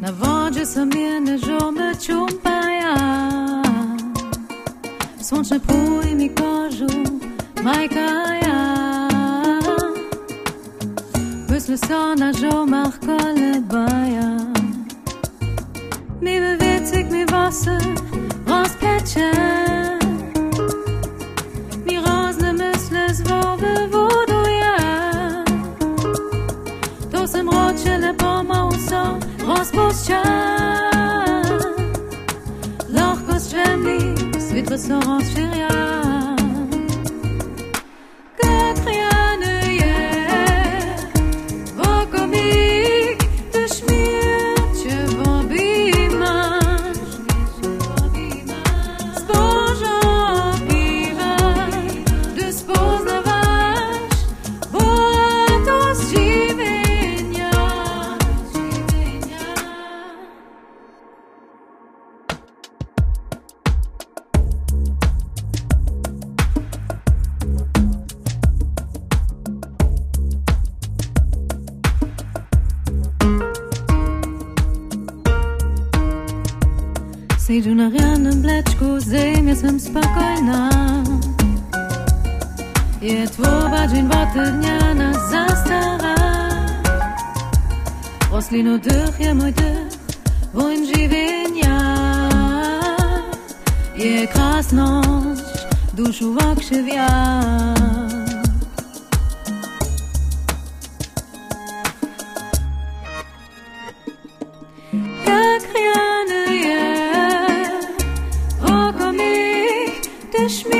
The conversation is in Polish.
Navonde sa mjene, žome čumpa Na wodzie sobie żomy ciumpaja Słonczny pój mi kożu majkaja Myślę so na żomach kolebaja Mi wywiecik mi wosy rozpiecie. Mi rozne myślę z wowy woduje To sem ročele pomału so rozpušťa Lahko maître Sorance Sejdu na rjanym bleczku, zejmie swym spokojna. Je twoba dzień boty dnia nas zastara. Roslinu dych je mój dych, woń żywienia. Je krasność, duszu okrzywia Push me.